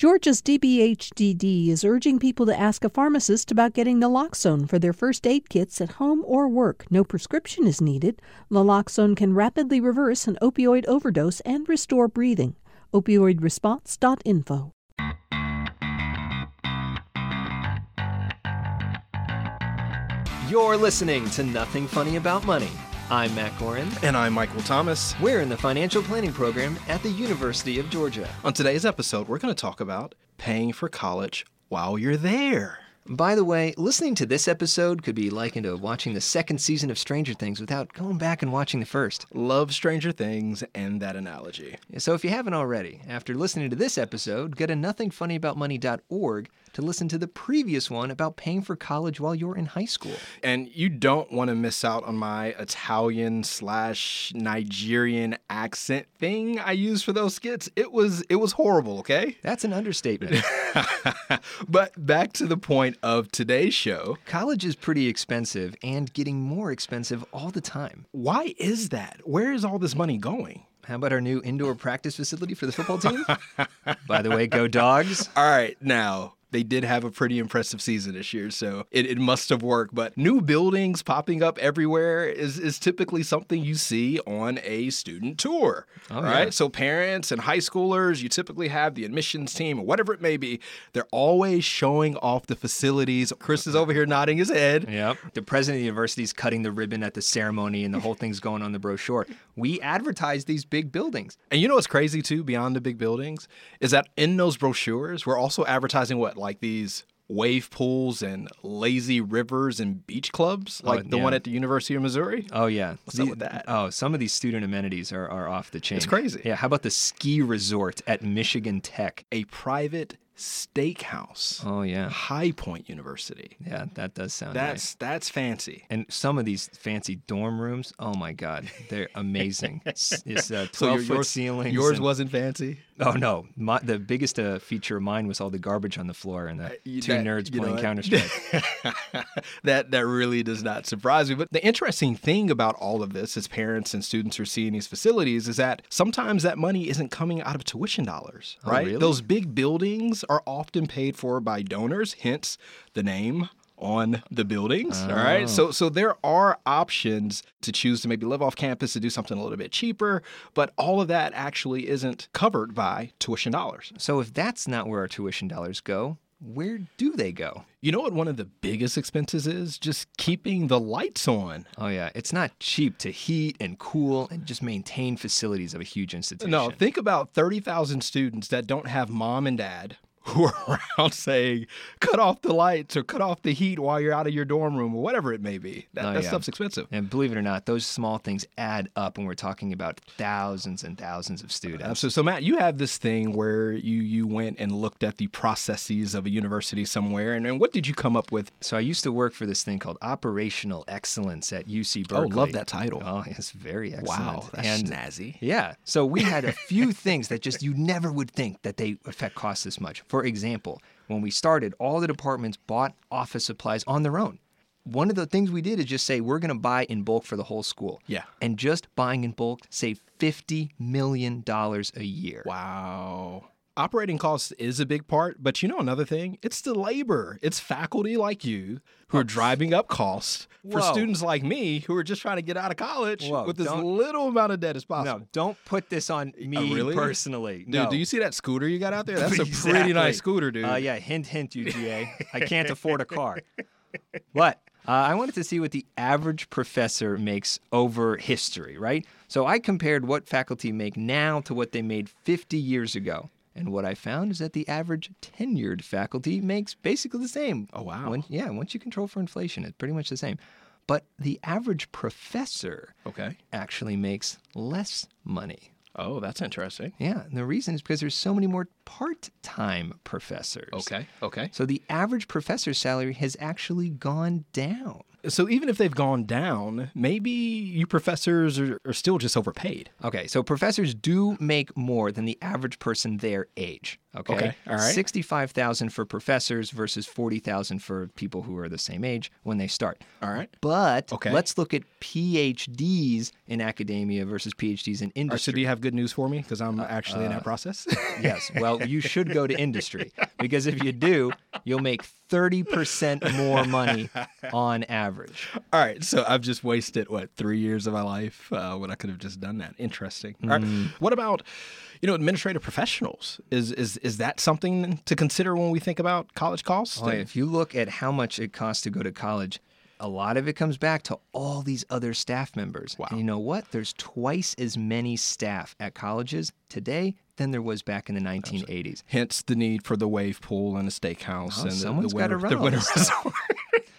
Georgia's DBHDD is urging people to ask a pharmacist about getting naloxone for their first aid kits at home or work. No prescription is needed. Naloxone can rapidly reverse an opioid overdose and restore breathing. Opioidresponse.info. You're listening to Nothing Funny About Money. I'm Matt Gorin. And I'm Michael Thomas. We're in the financial planning program at the University of Georgia. On today's episode, we're going to talk about paying for college while you're there. By the way, listening to this episode could be likened to watching the second season of Stranger Things without going back and watching the first. Love Stranger Things and that analogy. So if you haven't already, after listening to this episode, go to nothingfunnyaboutmoney.org to listen to the previous one about paying for college while you're in high school. And you don't want to miss out on my Italian slash Nigerian accent thing I used for those skits. It was it was horrible, okay? That's an understatement. but back to the point of today's show. College is pretty expensive and getting more expensive all the time. Why is that? Where is all this money going? How about our new indoor practice facility for the football team? By the way, go dogs. All right, now they did have a pretty impressive season this year, so it, it must have worked. But new buildings popping up everywhere is, is typically something you see on a student tour, Oh, right? yeah. So parents and high schoolers, you typically have the admissions team or whatever it may be. They're always showing off the facilities. Chris is over here nodding his head. Yep. The president of the university is cutting the ribbon at the ceremony and the whole thing's going on the brochure. We advertise these big buildings. And you know what's crazy too, beyond the big buildings, is that in those brochures, we're also advertising what, like these wave pools and lazy rivers and beach clubs, like the yeah. one at the University of Missouri. Oh yeah. What's up with that? Oh, some of these student amenities are, are off the chain. It's crazy. Yeah. How about the ski resort at Michigan Tech? A private steakhouse, Oh yeah. High Point University. Yeah, that does sound That's nice. that's fancy. And some of these fancy dorm rooms, oh my God, they're amazing. it's it's uh, 12 your- foot yours, ceilings. yours and- wasn't fancy. Oh no, my, the biggest uh, feature of mine was all the garbage on the floor and the You- two that- nerds playing? Counter Strike. that that really does not surprise me. But the interesting thing about all of this, as parents and students are seeing these facilities, is that sometimes that money isn't coming out of tuition dollars, Oh, right? really? Those big buildings are often paid for by donors, hence the name on the buildings. All Oh. right. So so there are options to choose to maybe live off campus to do something a little bit cheaper, but all of that actually isn't covered by tuition dollars. so if that's not where our tuition dollars go, where do they go? You know what one of the biggest expenses is? Just keeping the lights on. Oh yeah, it's not cheap to heat and cool and just maintain facilities of a huge institution. No, think about 30,000 students that don't have mom and dad who are around saying, cut off the lights or cut off the heat while you're out of your dorm room or whatever it may be. That, Oh, that yeah. stuff's expensive. and believe it or not, those small things add up when we're talking about thousands and thousands of students. So, so Matt, you have this thing where you you went and looked at the processes of a university somewhere, and, and what did you come up with? So I used to work for this thing called Operational Excellence at UC Berkeley. Oh, Berkeley. love that title. Oh, it's very excellent. Wow, that's and snazzy. Yeah. So we had a few things that just you never would think that they affect costs this much. For example, when we started, all the departments bought office supplies on their own. One of the things we did is just say we're going to buy in bulk for the whole school. Yeah. And just buying in bulk saved $50 million a year. Wow. Operating costs is a big part, but you know another thing? It's the labor. It's faculty like you who are driving up costs for Whoa. students like me who are just trying to get out of college Whoa, with as don't- little amount of debt as possible. No, don't put this on me Oh, really? personally. Dude, no. do you see that scooter you got out there? That's a pretty Exactly. nice scooter, dude. Uh, yeah, hint, hint, UGA. I can't afford a car. But uh, I wanted to see what the average professor makes over history, right? So I compared what faculty make now to what they made 50 years ago. And what I found is that the average tenured faculty makes basically the same. Oh, wow. When, yeah, once you control for inflation, it's pretty much the same. But the average professor Okay. actually makes less money. Oh, that's interesting. Yeah, and the reason is because there's so many more part-time professors. Okay. Okay. So the average professor's salary has actually gone down. So even if they've gone down, maybe you professors are, are still just overpaid. Okay, so professors do make more than the average person their age. Okay. Okay, all right. 65,000 for professors versus 40,000 for people who are the same age when they start. All right. But Okay. let's look at PhDs in academia versus PhDs in All right, so industry. do you have good news for me? Because I'm actually in that process. yes. Well, you should go to industry because if you do, you'll make 30% more money on average. All right, so I've just wasted what three years of my life uh, when I could have just done that. Interesting. All right, what about you know administrative professionals? Is is is that something to consider when we think about college costs? Oh, if you look at how much it costs to go to college, a lot of it comes back to all these other staff members. Wow. And you know what? There's twice as many staff at colleges today than there was back in the 1980s. Hence the need for the wave pool and a steakhouse Oh, and the- the, winter, the winter resort.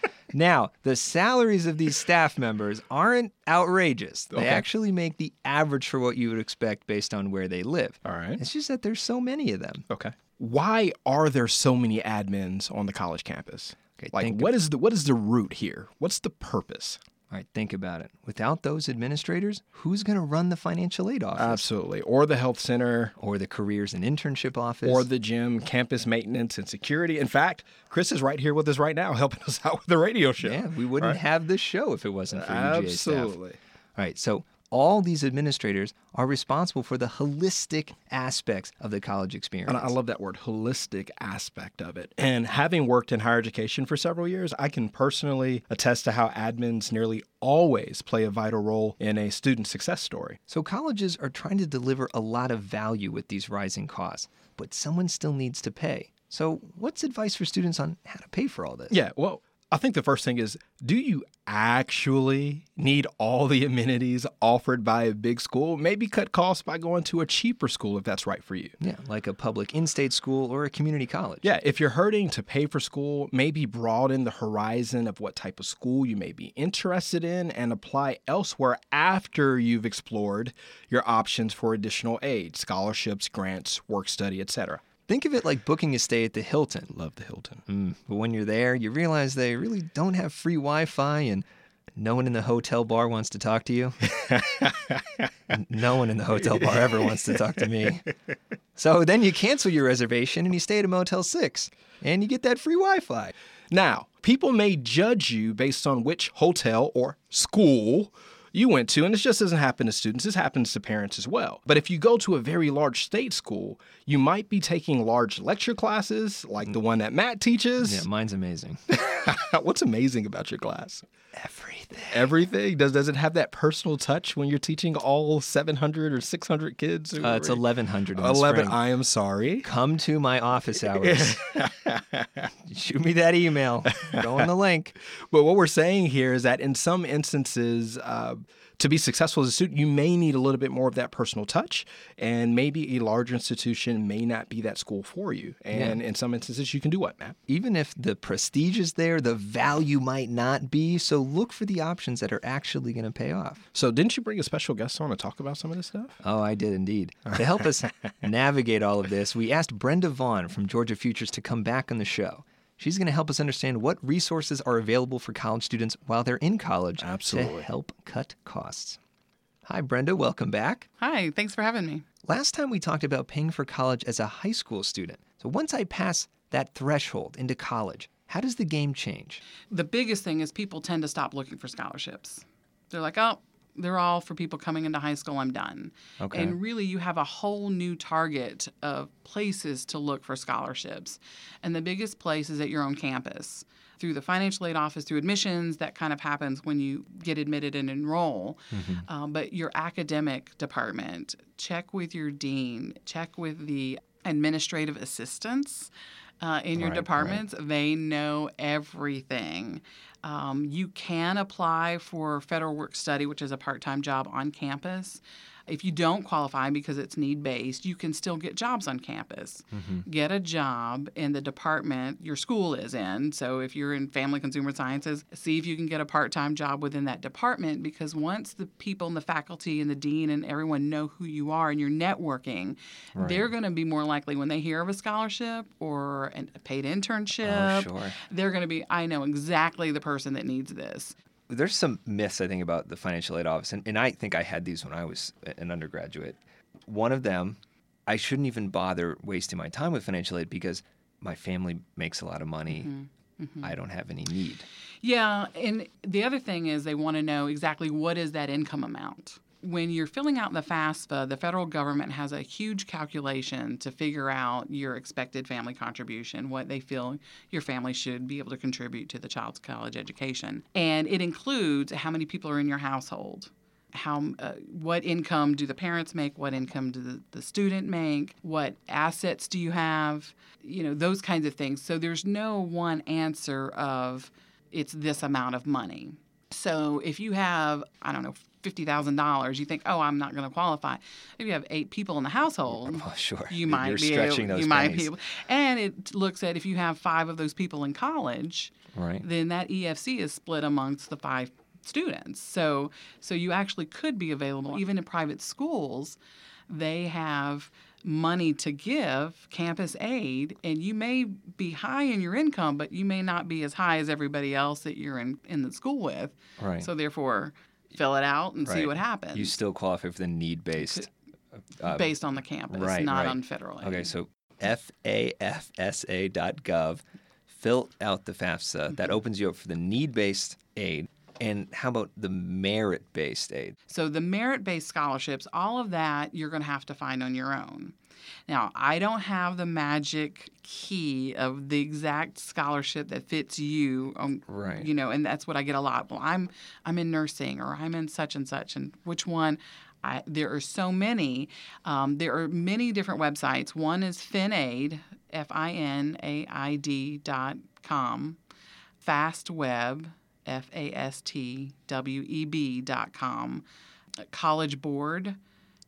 Now, the salaries of these staff members aren't outrageous. They Okay. actually make the average for what you would expect based on where they live. All right. It's just that there's so many of them. Okay. Why are there so many admins on the college campus? Okay, like what is the what is the root here? What's the purpose? All right, think about it. Without those administrators, who's going to run the financial aid office? Absolutely. Or the health center, or the careers and internship office? or the gym, campus maintenance and security. In fact, Chris is right here with us right now, helping us out with the radio show. Yeah, we wouldn't have this show if it wasn't for UGA staff. Absolutely. All right, so all these administrators are responsible for the holistic aspects of the college experience. And I love that word, holistic aspect of it. And having worked in higher education for several years, I can personally attest to how admins nearly always play a vital role in a student success story. So colleges are trying to deliver a lot of value with these rising costs, but someone still needs to pay. So, what's advice for students on how to pay for all this? Yeah, well, I think the first thing is do you actually need all the amenities offered by a big school? Maybe cut costs by going to a cheaper school if that's right for you. Yeah, like a public in-state school or a community college. Yeah, if you're hurting to pay for school, maybe broaden the horizon of what type of school you may be interested in and apply elsewhere after you've explored your options for additional aid, scholarships, grants, work study, etc. Think of it like booking a stay at the Hilton. Love the Hilton. Mm, but when you're there, you realize they really don't have free Wi-Fi and no one in the hotel bar wants to talk to you. no one in the hotel bar ever wants to talk to me. So then you cancel your reservation and you stay at a Motel 6 and you get that free Wi-Fi. Now, people may judge you based on which hotel or school you went to, and this just doesn't happen to students, this happens to parents as well. But if you go to a very large state school, you might be taking large lecture classes like the one that Matt teaches. Yeah, mine's amazing. What's amazing about your class? Everything. Everything? Does, does it have that personal touch when you're teaching all 700 or 600 kids? Uh, it's 1100 in 11. spring. I am sorry. Come to my office hours. Shoot me that email. Go on the link. But what we're saying here is that in some instances, uh, to be successful as a student, you may need a little bit more of that personal touch, and maybe a larger institution may not be that school for you. And in some instances, you can do what, Matt? even if the prestige is there, the value might not be. So look for the options that are actually going to pay off. So, didn't you bring a special guest on to talk about some of this stuff? Oh, I did indeed. To help us navigate all of this, we asked Brenda Vaughn from Georgia Futures to come back on the show. She's going to help us understand what resources are available for college students while they're in college Absolutely. to help cut costs. Hi, Brenda. Welcome back. Hi, thanks for having me. Last time we talked about paying for college as a high school student. So once I pass that threshold into college, how does the game change? The biggest thing is people tend to stop looking for scholarships. They're like, oh, they're all for people coming into high school, I'm done. Okay. And really, you have a whole new target of places to look for scholarships. And the biggest place is at your own campus. Through the financial aid office, through admissions, that kind of happens when you get admitted and enroll. Um, but your academic department, check with your dean, check with the administrative assistants uh, in your Right, right. departments. They know everything. Um, you can apply for federal work study, which is a part time job on campus. If you don't qualify because it's need based, you can still get jobs on campus. Get a job in the department your school is in. So if you're in family consumer sciences, see if you can get a part time job within that department because once the people and the faculty and the dean and everyone know who you are and you're networking, they're going to be more likely when they hear of a scholarship or a paid internship. oh, sure. They're going to be, I know exactly the person that needs this. There's some myths, I think, about the financial aid office, and, and I think I had these when I was an undergraduate. One of them I shouldn't even bother wasting my time with financial aid because my family makes a lot of money. Mm-hmm. Mm-hmm. I don't have any need. Yeah, and the other thing is they want to know exactly what is that income amount. When you're filling out the FAFSA, the federal government has a huge calculation to figure out your expected family contribution, what they feel your family should be able to contribute to the child's college education. And it includes how many people are in your household, how uh, what income do the parents make what income do the, the student make what assets do you have you know those kinds of things so there's no one answer of it's this amount of money so if you have i don't know $50000 you think oh i'm not going to qualify if you have eight people in the household Oh, sure. you might You're be stretching able, those you might be able, and it looks at if you have five of those people in college Right. then that EFC is split amongst the five students. So so you actually could be available even in private schools. They have money to give campus aid and you may be high in your income but you may not be as high as everybody else that you're in in the school with Right. so therefore fill it out and see what happens You still qualify for the need based. uh, based on the campus right, not right. on federal aid Okay, so fafsa.gov, fill out the FAFSA. That Mm-hmm. opens you up for the need based aid. And how about the merit based aid? So the merit-based scholarships, all of that you're going to have to find on your own. Now, I don't have the magic key of the exact scholarship that fits you, um, Right. You know, and that's what I get a lot. Well, I'm I'm in nursing or I'm in such and such, and which one? I, there are so many. Um, there are many different websites. One is FinAid, F-I-N-A-I-D dot com. FastWeb, F A S T W E B dot com. College Board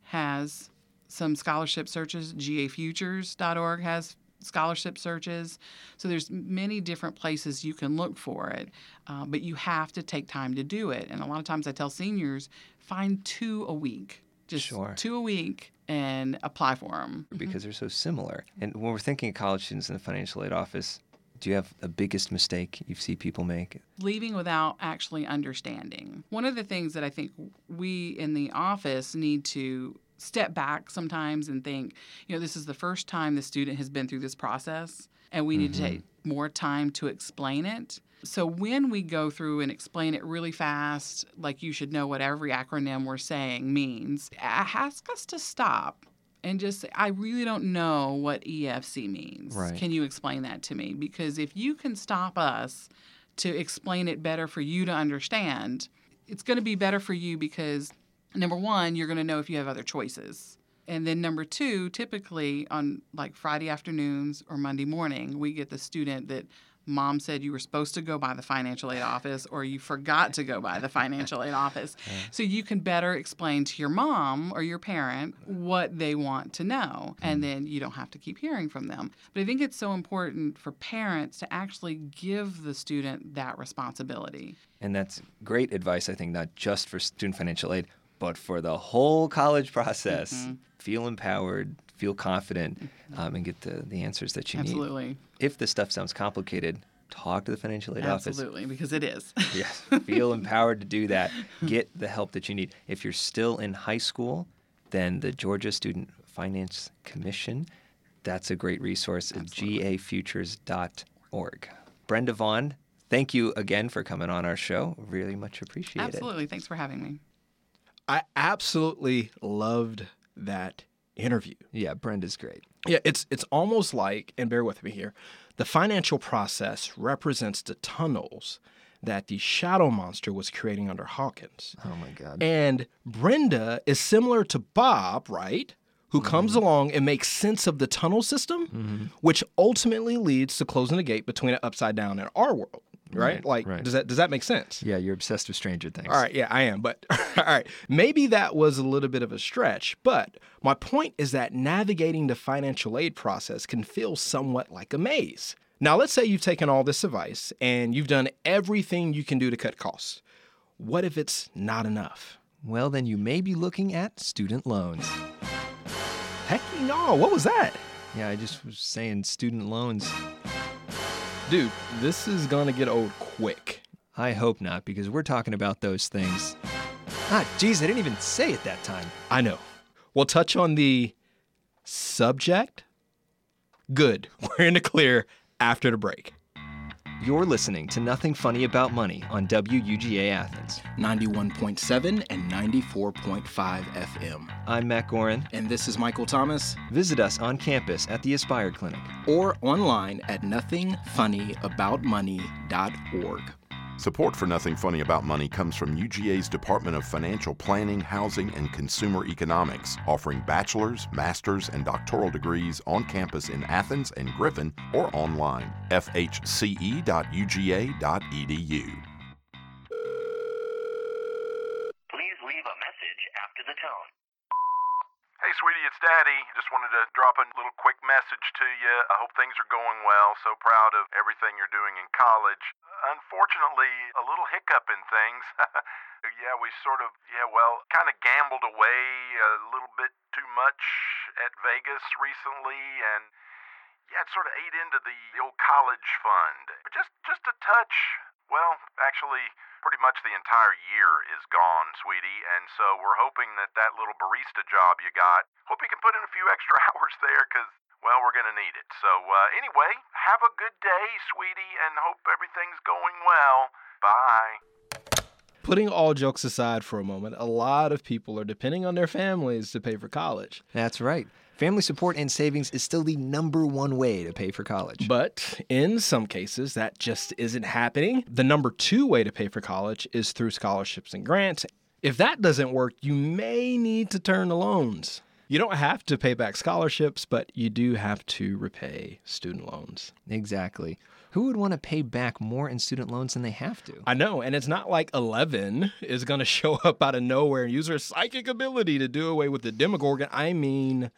has some scholarship searches. GAFutures.org has scholarship searches. So there's many different places you can look for it, uh, but you have to take time to do it. And a lot of times I tell seniors, find two a week, just Sure. two a week, and apply for them. Because they're so similar. And when we're thinking of college students in the financial aid office, do you have a biggest mistake you see people make? leaving without actually understanding. One of the things that I think we in the office need to step back sometimes and think, you know, this is the first time the student has been through this process and we need to mm-hmm. take more time to explain it. So when we go through and explain it really fast, like you should know what every acronym we're saying means, ask us to stop and just say, I really don't know what EFC means. Right. Can you explain that to me? Because if you can stop us to explain it better for you to understand, it's going to be better for you because number one, you're going to know if you have other choices. And then number two, typically on like Friday afternoons or Monday morning, we get the student that mom said you were supposed to go by the financial aid office or you forgot to go by the financial aid office. So you can better explain to your mom or your parent what they want to know. And then you don't have to keep hearing from them. But I think it's so important for parents to actually give the student that responsibility. And that's great advice, I think, not just for student financial aid, but for the whole college process. Mm-hmm. Feel empowered, feel confident, um, and get the, the answers that you need. Absolutely. If the stuff sounds complicated, talk to the financial aid office. Absolutely, because it is. Yes, feel empowered to do that. Get the help that you need. If you're still in high school, then the Georgia Student Finance Commission, that's a great resource at gafutures.org. Brenda Vaughn, thank you again for coming on our show. Really much appreciate it. Absolutely. Thanks for having me. I absolutely loved that interview. Yeah, Brenda's great. Yeah, it's it's almost like, and bear with me here, the financial process represents the tunnels that the shadow monster was creating under Hawkins. Oh my God. And Brenda is similar to Bob, right? Who comes mm-hmm. along and makes sense of the tunnel system, mm-hmm. which ultimately leads to closing the gate between an upside down and our world. Right? Right, like right. does that does that make sense? yeah, you're obsessed with Stranger Things. All right, yeah, I am. But all right, maybe that was a little bit of a stretch. But my point is that navigating the financial aid process can feel somewhat like a maze. Now, let's say you've taken all this advice and you've done everything you can do to cut costs. What if it's not enough? Well, then you may be looking at student loans. Heck no, what was that? Yeah, I just was saying student loans. Dude, this is gonna get old quick. I hope not, because we're talking about those things. Ah, geez, I didn't even say it that time. I know. We'll touch on the Subject? Good. We're in the clear after the break. You're listening to Nothing Funny About Money on WUGA Athens. 91.7 and 94.5 FM. I'm Matt Gorin. And this is Michael Thomas. Visit us on campus at the Aspire Clinic. Or online at nothingfunnyaboutmoney.org. Support for Nothing Funny About Money comes from UGA's Department of Financial Planning, Housing, and Consumer Economics, offering bachelor's, master's, and doctoral degrees on campus in Athens and Griffin or online. fhce.uga.edu. Please leave a message after the tone. Hey, sweetie, it's Daddy. Just wanted to drop a little quick message to you. I hope things are going well. So proud of everything you're doing in college. Unfortunately, a little hiccup in things. yeah, we sort of, yeah, well, kind of gambled away a little bit too much at Vegas recently, and yeah, it sort of ate into the, the old college fund. But just, just a touch. Well, actually, pretty much the entire year is gone, sweetie, and so we're hoping that that little barista job you got, hope you can put in a few extra hours there, because, well, we're going to need it. So, uh, anyway, have a good day, sweetie, and hope everything's going well. Bye. Putting all jokes aside for a moment, a lot of people are depending on their families to pay for college. That's right. Family support and savings is still the number one way to pay for college. But in some cases, that just isn't happening. The number two way to pay for college is through scholarships and grants. If that doesn't work, you may need to turn to loans. You don't have to pay back scholarships, but you do have to repay student loans. Exactly. Who would want to pay back more in student loans than they have to? I know, and it's not like 11 is going to show up out of nowhere and use her psychic ability to do away with the Demogorgon. I mean,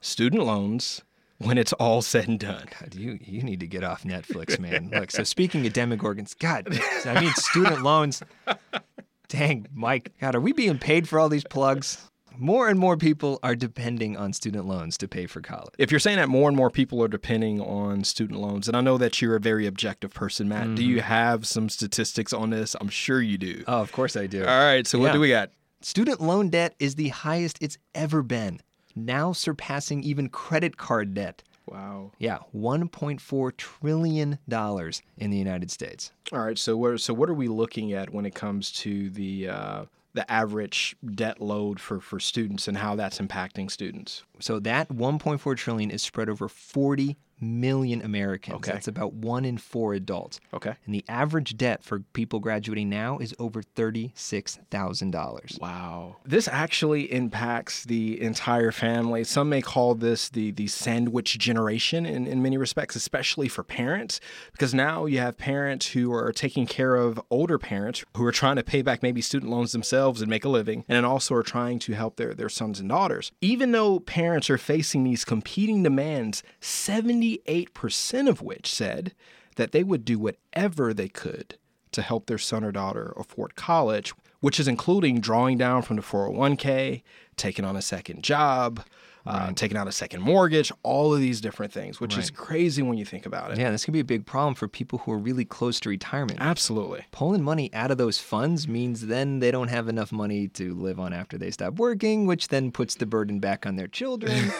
student loans when it's all said and done. God, you you need to get off Netflix, man. Look, so speaking of Demogorgons, God, I mean student loans. Dang, Mike. God, are we being paid for all these plugs? More and more people are depending on student loans to pay for college. If you're saying that more and more people are depending on student loans, and I know that you're a very objective person, Matt, mm-hmm. do you have some statistics on this? I'm sure you do. Oh, of course I do. All right, so yeah. what do we got? Student loan debt is the highest it's ever been, now surpassing even credit card debt. Wow. Yeah, 1.4 trillion dollars in the United States. All right, so what so what are we looking at when it comes to the uh, the average debt load for, for students and how that's impacting students. So that 1.4 trillion is spread over 40 million Americans. Okay. That's about one in four adults. Okay. And the average debt for people graduating now is over $36,000. Wow. This actually impacts the entire family. Some may call this the, the sandwich generation in, in many respects, especially for parents, because now you have parents who are taking care of older parents who are trying to pay back maybe student loans themselves and make a living, and then also are trying to help their, their sons and daughters. Even though parents are facing these competing demands, 70 98% of which said that they would do whatever they could to help their son or daughter afford college, which is including drawing down from the 401k, taking on a second job, uh, taking out a second mortgage, all of these different things, which right. is crazy when you think about it. Yeah, this can be a big problem for people who are really close to retirement. Absolutely. Pulling money out of those funds means then they don't have enough money to live on after they stop working, which then puts the burden back on their children.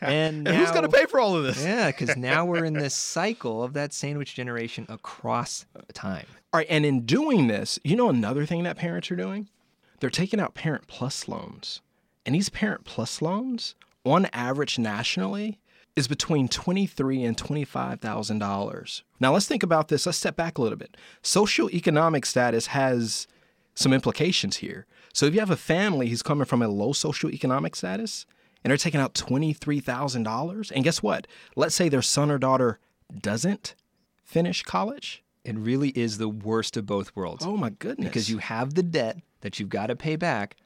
and, now, and who's going to pay for all of this? Yeah, because now we're in this cycle of that sandwich generation across time. All right, and in doing this, you know another thing that parents are doing? They're taking out Parent Plus loans. And these Parent Plus loans, on average nationally, is between twenty-three and twenty-five thousand dollars. Now let's think about this. Let's step back a little bit. Social economic status has some implications here. So if you have a family who's coming from a low social economic status and they're taking out twenty-three thousand dollars, and guess what? Let's say their son or daughter doesn't finish college. It really is the worst of both worlds. Oh my goodness. Because you have the debt that you've got to pay back,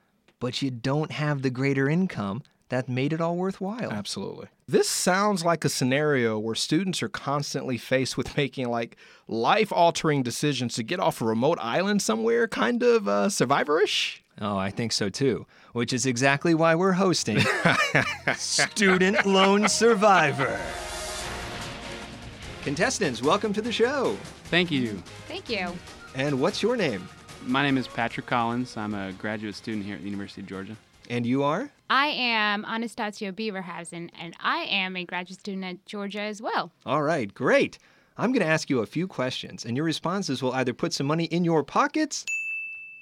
but you don't have the greater income that made it all worthwhile. Absolutely. This sounds like a scenario where students are constantly faced with making like life altering decisions to get off a remote island somewhere, kind of uh, survivorish. Oh, I think so too, which is exactly why we're hosting Student Loan Survivor. Contestants, welcome to the show. Thank you. Thank you. And what's your name? My name is Patrick Collins. I'm a graduate student here at the University of Georgia. And you are? I am Anastasia Beaverhausen, and I am a graduate student at Georgia as well. All right, great. I'm going to ask you a few questions, and your responses will either put some money in your pockets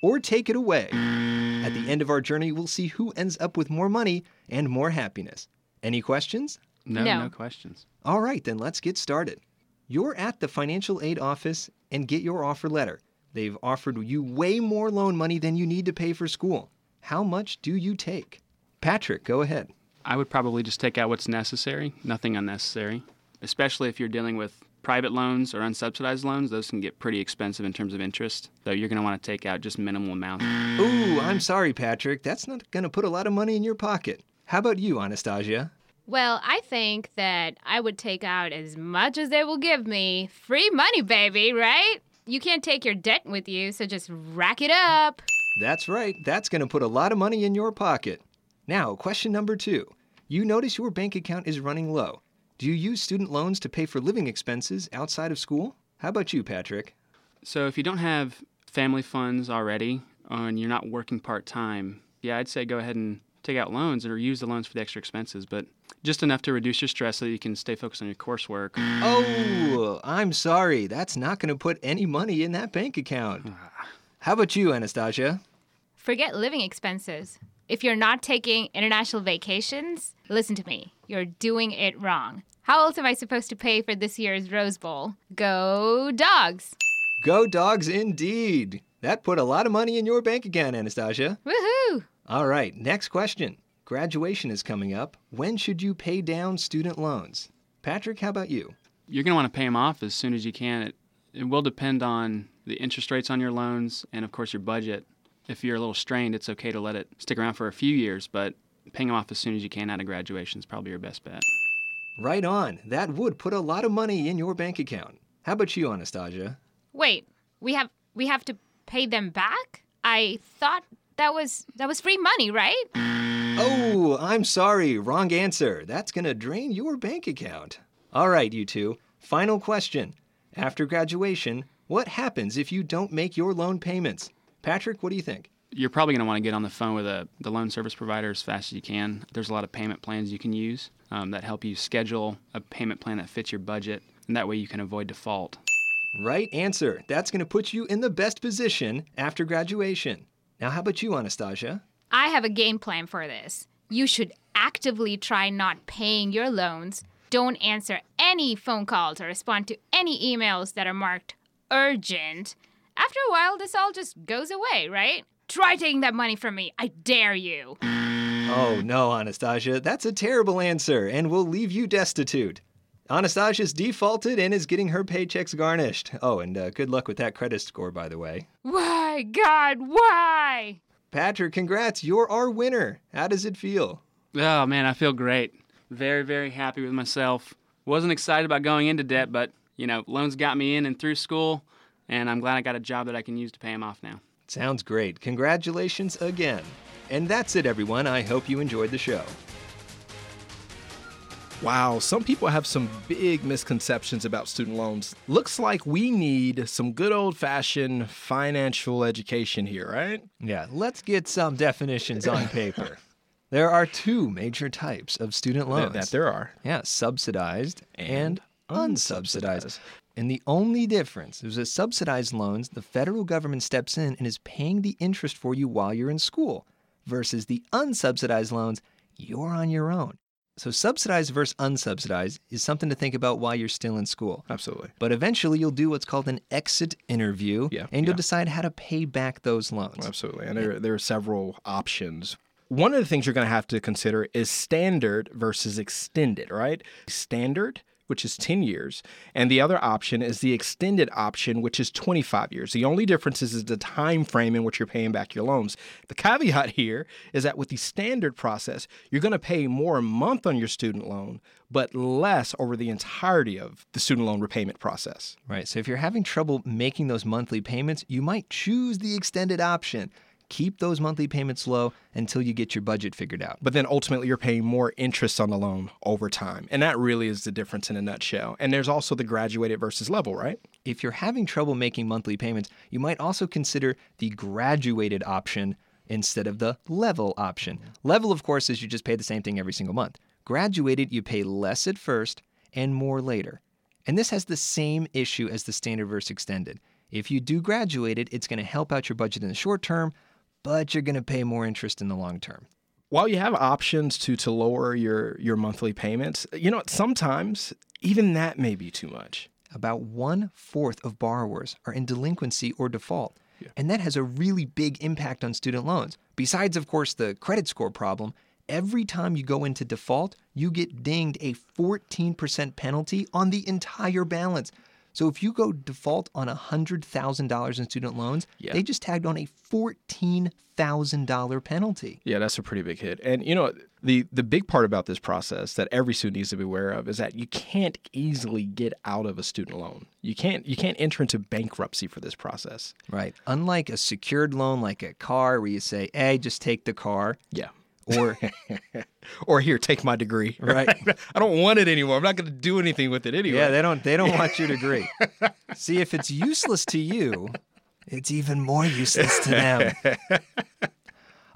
or take it away. At the end of our journey, we'll see who ends up with more money and more happiness. Any questions? No, No. no questions. All right, then let's get started. You're at the financial aid office and get your offer letter. They've offered you way more loan money than you need to pay for school. How much do you take? Patrick, go ahead. I would probably just take out what's necessary, nothing unnecessary. Especially if you're dealing with private loans or unsubsidized loans, those can get pretty expensive in terms of interest. So you're going to want to take out just minimal amounts. Ooh, I'm sorry, Patrick. That's not going to put a lot of money in your pocket. How about you, Anastasia? Well, I think that I would take out as much as they will give me. Free money, baby, right? You can't take your debt with you, so just rack it up. That's right. That's going to put a lot of money in your pocket. Now, question number two. You notice your bank account is running low. Do you use student loans to pay for living expenses outside of school? How about you, Patrick? So if you don't have family funds already and you're not working part time, yeah, I'd say go ahead and take out loans or use the loans for the extra expenses, but just enough to reduce your stress so that you can stay focused on your coursework. Oh, I'm sorry. That's not going to put any money in that bank account. How about you, Anastasia? Forget living expenses. If you're not taking international vacations, listen to me. You're doing it wrong. How else am I supposed to pay for this year's Rose Bowl? Go dogs! Go dogs indeed. That put a lot of money in your bank account, Anastasia. Woohoo! All right, next question. Graduation is coming up. When should you pay down student loans? Patrick, how about you? You're going to want to pay them off as soon as you can. It, it will depend on the interest rates on your loans and, of course, your budget. If you're a little strained, it's okay to let it stick around for a few years, but paying them off as soon as you can out of graduation is probably your best bet. Right on. That would put a lot of money in your bank account. How about you, Anastasia? Wait, we have we have to pay them back? I thought that was that was free money, right? Oh, I'm sorry. Wrong answer. That's going to drain your bank account. All right, you two. Final question. After graduation, what happens if you don't make your loan payments? Patrick, what do you think? You're probably going to want to get on the phone with a, the loan service provider as fast as you can. There's a lot of payment plans you can use um, that help you schedule a payment plan that fits your budget, and that way you can avoid default. Right answer. That's going to put you in the best position after graduation. Now, how about you, Anastasia? I have a game plan for this. You should actively try not paying your loans. Don't answer any phone calls or respond to any emails that are marked urgent. After a while, this all just goes away, right? Try taking that money from me. I dare you. Oh, no, Anastasia. That's a terrible answer, and will leave you destitute. Anastasia's defaulted and is getting her paychecks garnished. Oh, and uh, good luck with that credit score, by the way. Why, God, why? Patrick, congrats. You're our winner. How does it feel? Oh man, I feel great. Very, very happy with myself. Wasn't excited about going into debt, but you know, loans got me in and through school, and I'm glad I got a job that I can use to pay them off now. Sounds great. Congratulations again. And that's it, everyone. I hope you enjoyed the show. Wow, some people have some big misconceptions about student loans. Looks like we need some good old fashioned financial education here, right? Yeah, let's get some definitions on paper. there are two major types of student loans. That, that there are. Yeah, subsidized and, And unsubsidized. unsubsidized. And the only difference is with subsidized loans, the federal government steps in and is paying the interest for you while you're in school, versus the unsubsidized loans, you're on your own. So, subsidized versus unsubsidized is something to think about while you're still in school. Absolutely. But eventually, you'll do what's called an exit interview, Yeah, and you'll yeah. decide how to pay back those loans. Absolutely. And there, there are several options. One of the things you're going to have to consider is standard versus extended, right? Standard, which is 10 years, and the other option is the extended option, which is 25 years. The only difference is, the time frame in which you're paying back your loans. The caveat here is that with the standard process, you're going to pay more a month on your student loan, but less over the entirety of the student loan repayment process. Right. So if you're having trouble making those monthly payments, you might choose the extended option. Keep those monthly payments low until you get your budget figured out. but then ultimately you're paying more interest on the loan over time. And that really is the difference in a nutshell. And there's also the graduated versus level, right? If you're having trouble making monthly payments, you might also consider the graduated option instead of the level option. Mm-hmm. Level, of course, is you just pay the same thing every single month. Graduated, you pay less at first and more later. And this has the same issue as the standard versus extended. If you do graduated, it's going to help out your budget in the short term, but you're going to pay more interest in the long term. While you have options to to lower your your monthly payments, you know sometimes even that may be too much. About one fourth of borrowers are in delinquency or default. And that has a really big impact on student loans. Besides, of course, the credit score problem, every time you go into default, you get dinged a 14% penalty on the entire balance. So if you go default on $100,000 in student loans, Yeah. they just tagged on a $14,000 penalty. Yeah, that's a pretty big hit. And you know, the the big part about this process that every student needs to be aware of is that you can't easily get out of a student loan. You can't you can't enter into bankruptcy for this process. Right. Unlike a secured loan like a car where you say, hey, just take the car. Yeah. Or Or here, take my degree. Right. I don't want it anymore. I'm not going to do anything with it anyway. Yeah, they don't they don't want you to agree. See, if it's useless to you, it's even more useless to them.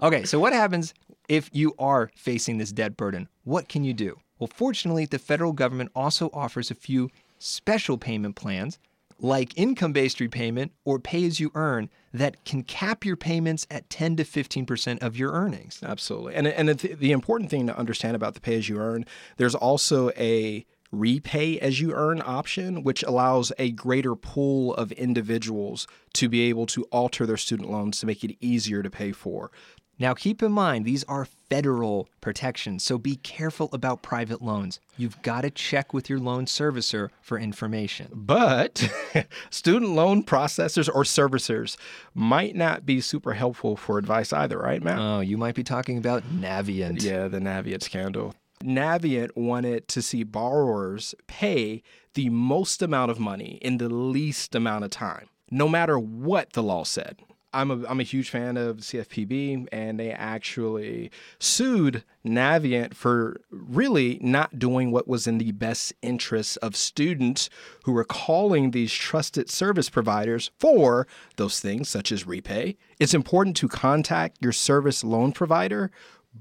Okay, so what happens if you are facing this debt burden? What can you do? Well, fortunately, the federal government also offers a few special payment plans like income-based repayment or pay as you earn that can cap your payments at 10 to 15% of your earnings. Absolutely. And and the, the important thing to understand about the pay as you earn, there's also a repay as you earn option which allows a greater pool of individuals to be able to alter their student loans to make it easier to pay for. Now, keep in mind, these are federal protections, so be careful about private loans. You've got to check with your loan servicer for information. But student loan processors or servicers might not be super helpful for advice either, right, Matt? Oh, you might be talking about Navient. Yeah, the Navient scandal. Navient wanted to see borrowers pay the most amount of money in the least amount of time, no matter what the law said. I'm a, I'm a huge fan of CFPB, and they actually sued Navient for really not doing what was in the best interests of students who were calling these trusted service providers for those things, such as repay. It's important to contact your service loan provider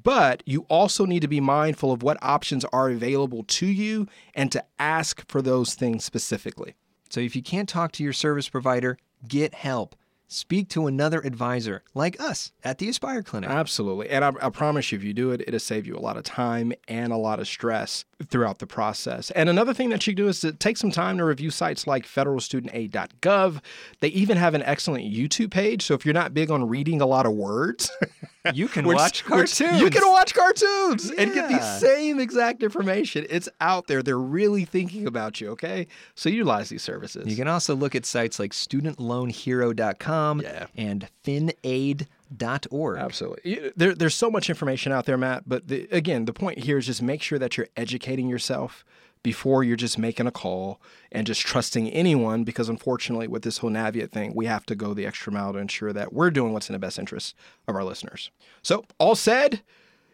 but you also need to be mindful of what options are available to you and to ask for those things specifically. So if you can't talk to your service provider, get help. Speak to another advisor like us at the Aspire Clinic. Absolutely. And I, I promise you, if you do it, it'll save you a lot of time and a lot of stress throughout the process. And another thing that you can do is to take some time to review sites like federalstudentaid.gov. They even have an excellent YouTube page. So if you're not big on reading a lot of words, You can which- watch cartoons. You can watch cartoons and get the same exact information. It's out there. They're really thinking about you, okay? So utilize these services. You can also look at sites like studentloanhero.com Yeah. and finaid.org. Absolutely. There, there's so much information out there, Matt. But the, again, the point here is just make sure that you're educating yourself before you're just making a call and just trusting anyone. Because unfortunately, with this whole Navient thing, we have to go the extra mile to ensure that we're doing what's in the best interest of our listeners. So, all said,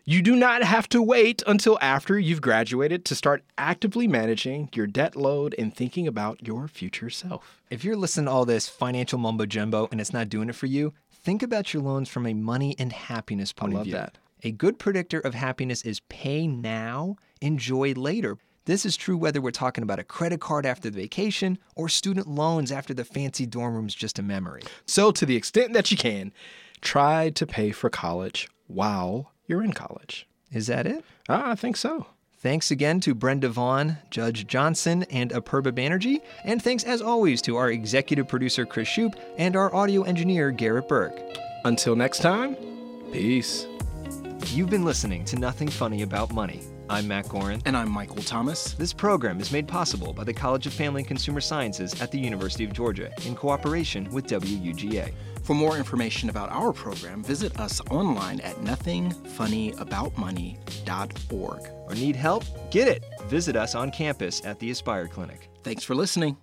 you do not have to wait until after you've graduated to start actively managing your debt load and thinking about your future self. If you're listening to all this financial mumbo jumbo and it's not doing it for you, think about your loans from a money and happiness point love of view. that. A good predictor of happiness is pay now, enjoy later. This is true whether we're talking about a credit card after the vacation or student loans after the fancy dorm room's just a memory. So, to the extent that you can, try to pay for college while you're in college. Is that it? Ah, I think so. Thanks again to Brenda Vaughn, Judge Johnson, and Aperba Banerjee. And thanks as always to our executive producer, Chris Shoup, and our audio engineer, Garrett Burke. Until next time, peace. You've been listening to Nothing Funny About Money. I'm Matt Gorin. And I'm Michael Thomas. This program is made possible by the College of Family and Consumer Sciences at the University of Georgia in cooperation with WUGA. For more information about our program, visit us online at nothingfunnyaboutmoney.org. Or need help? Get it! Visit us on campus at the Aspire Clinic. Thanks for listening.